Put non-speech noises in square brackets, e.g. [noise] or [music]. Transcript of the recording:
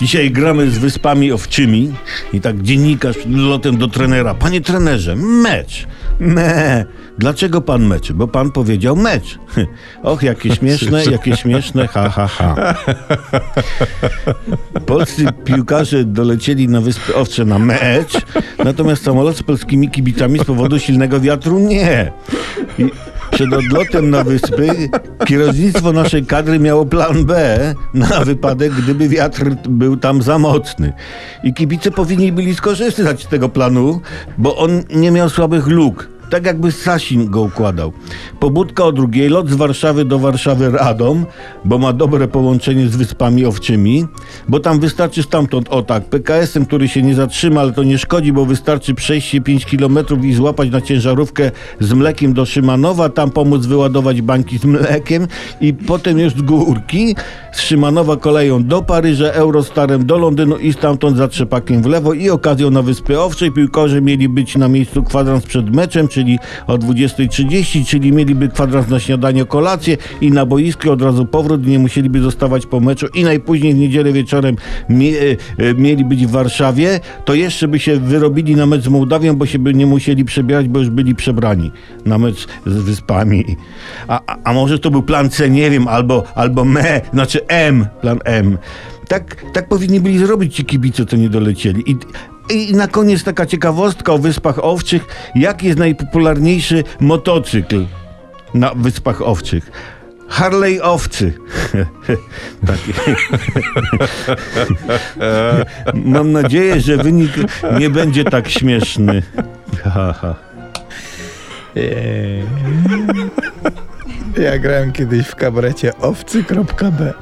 Dzisiaj gramy z Wyspami Owczymi i tak dziennikarz lotem do trenera. Panie trenerze, mecz. Me. Dlaczego pan meczy? Bo pan powiedział mecz. [laughs] Och, jakie śmieszne, jakie śmieszne, ha, ha, ha. Polscy piłkarze dolecieli na Wyspy Owcze na mecz, natomiast samolot z polskimi kibicami z powodu silnego wiatru nie. I przed odlotem na wyspy kierownictwo naszej kadry miało plan B na wypadek, gdyby wiatr był tam za mocny. I kibice powinni byli skorzystać z tego planu, bo on nie miał słabych luk. Tak jakby Sasin go układał. Pobudka o drugiej, lot z Warszawy do Warszawy Radom, bo ma dobre połączenie z Wyspami Owczymi, bo tam wystarczy stamtąd, o tak, PKS-em, który się nie zatrzyma, ale to nie szkodzi, bo wystarczy przejść się 5 kilometrów i złapać na ciężarówkę z mlekiem do Szymanowa, tam pomóc wyładować bańki z mlekiem i potem już z górki z Szymanowa koleją do Paryża, Eurostarem do Londynu i stamtąd za trzepakiem w lewo i okazją na Wyspy Owczej. Piłkarze mieli być na miejscu kwadrans przed meczem, czyli o 20.30, czyli mieliby kwadrans na śniadanie, kolację i na boisku od razu powrót, nie musieliby zostawać po meczu i najpóźniej w niedzielę wieczorem mie, e, mieli być w Warszawie, to jeszcze by się wyrobili na mecz z Mołdawią, bo się by nie musieli przebierać, bo już byli przebrani na mecz z Wyspami. A, a, a może to był plan C, nie wiem, albo, albo me, znaczy M, plan M. Tak, tak powinni byli zrobić ci kibice, co nie dolecieli. I, i na koniec taka ciekawostka o Wyspach Owczych. Jaki jest najpopularniejszy motocykl na Wyspach Owczych? Harley Owcy. [laughs] [laughs] Mam nadzieję, że wynik nie będzie tak śmieszny. [laughs] Ja grałem kiedyś w kabarecie owcy.b.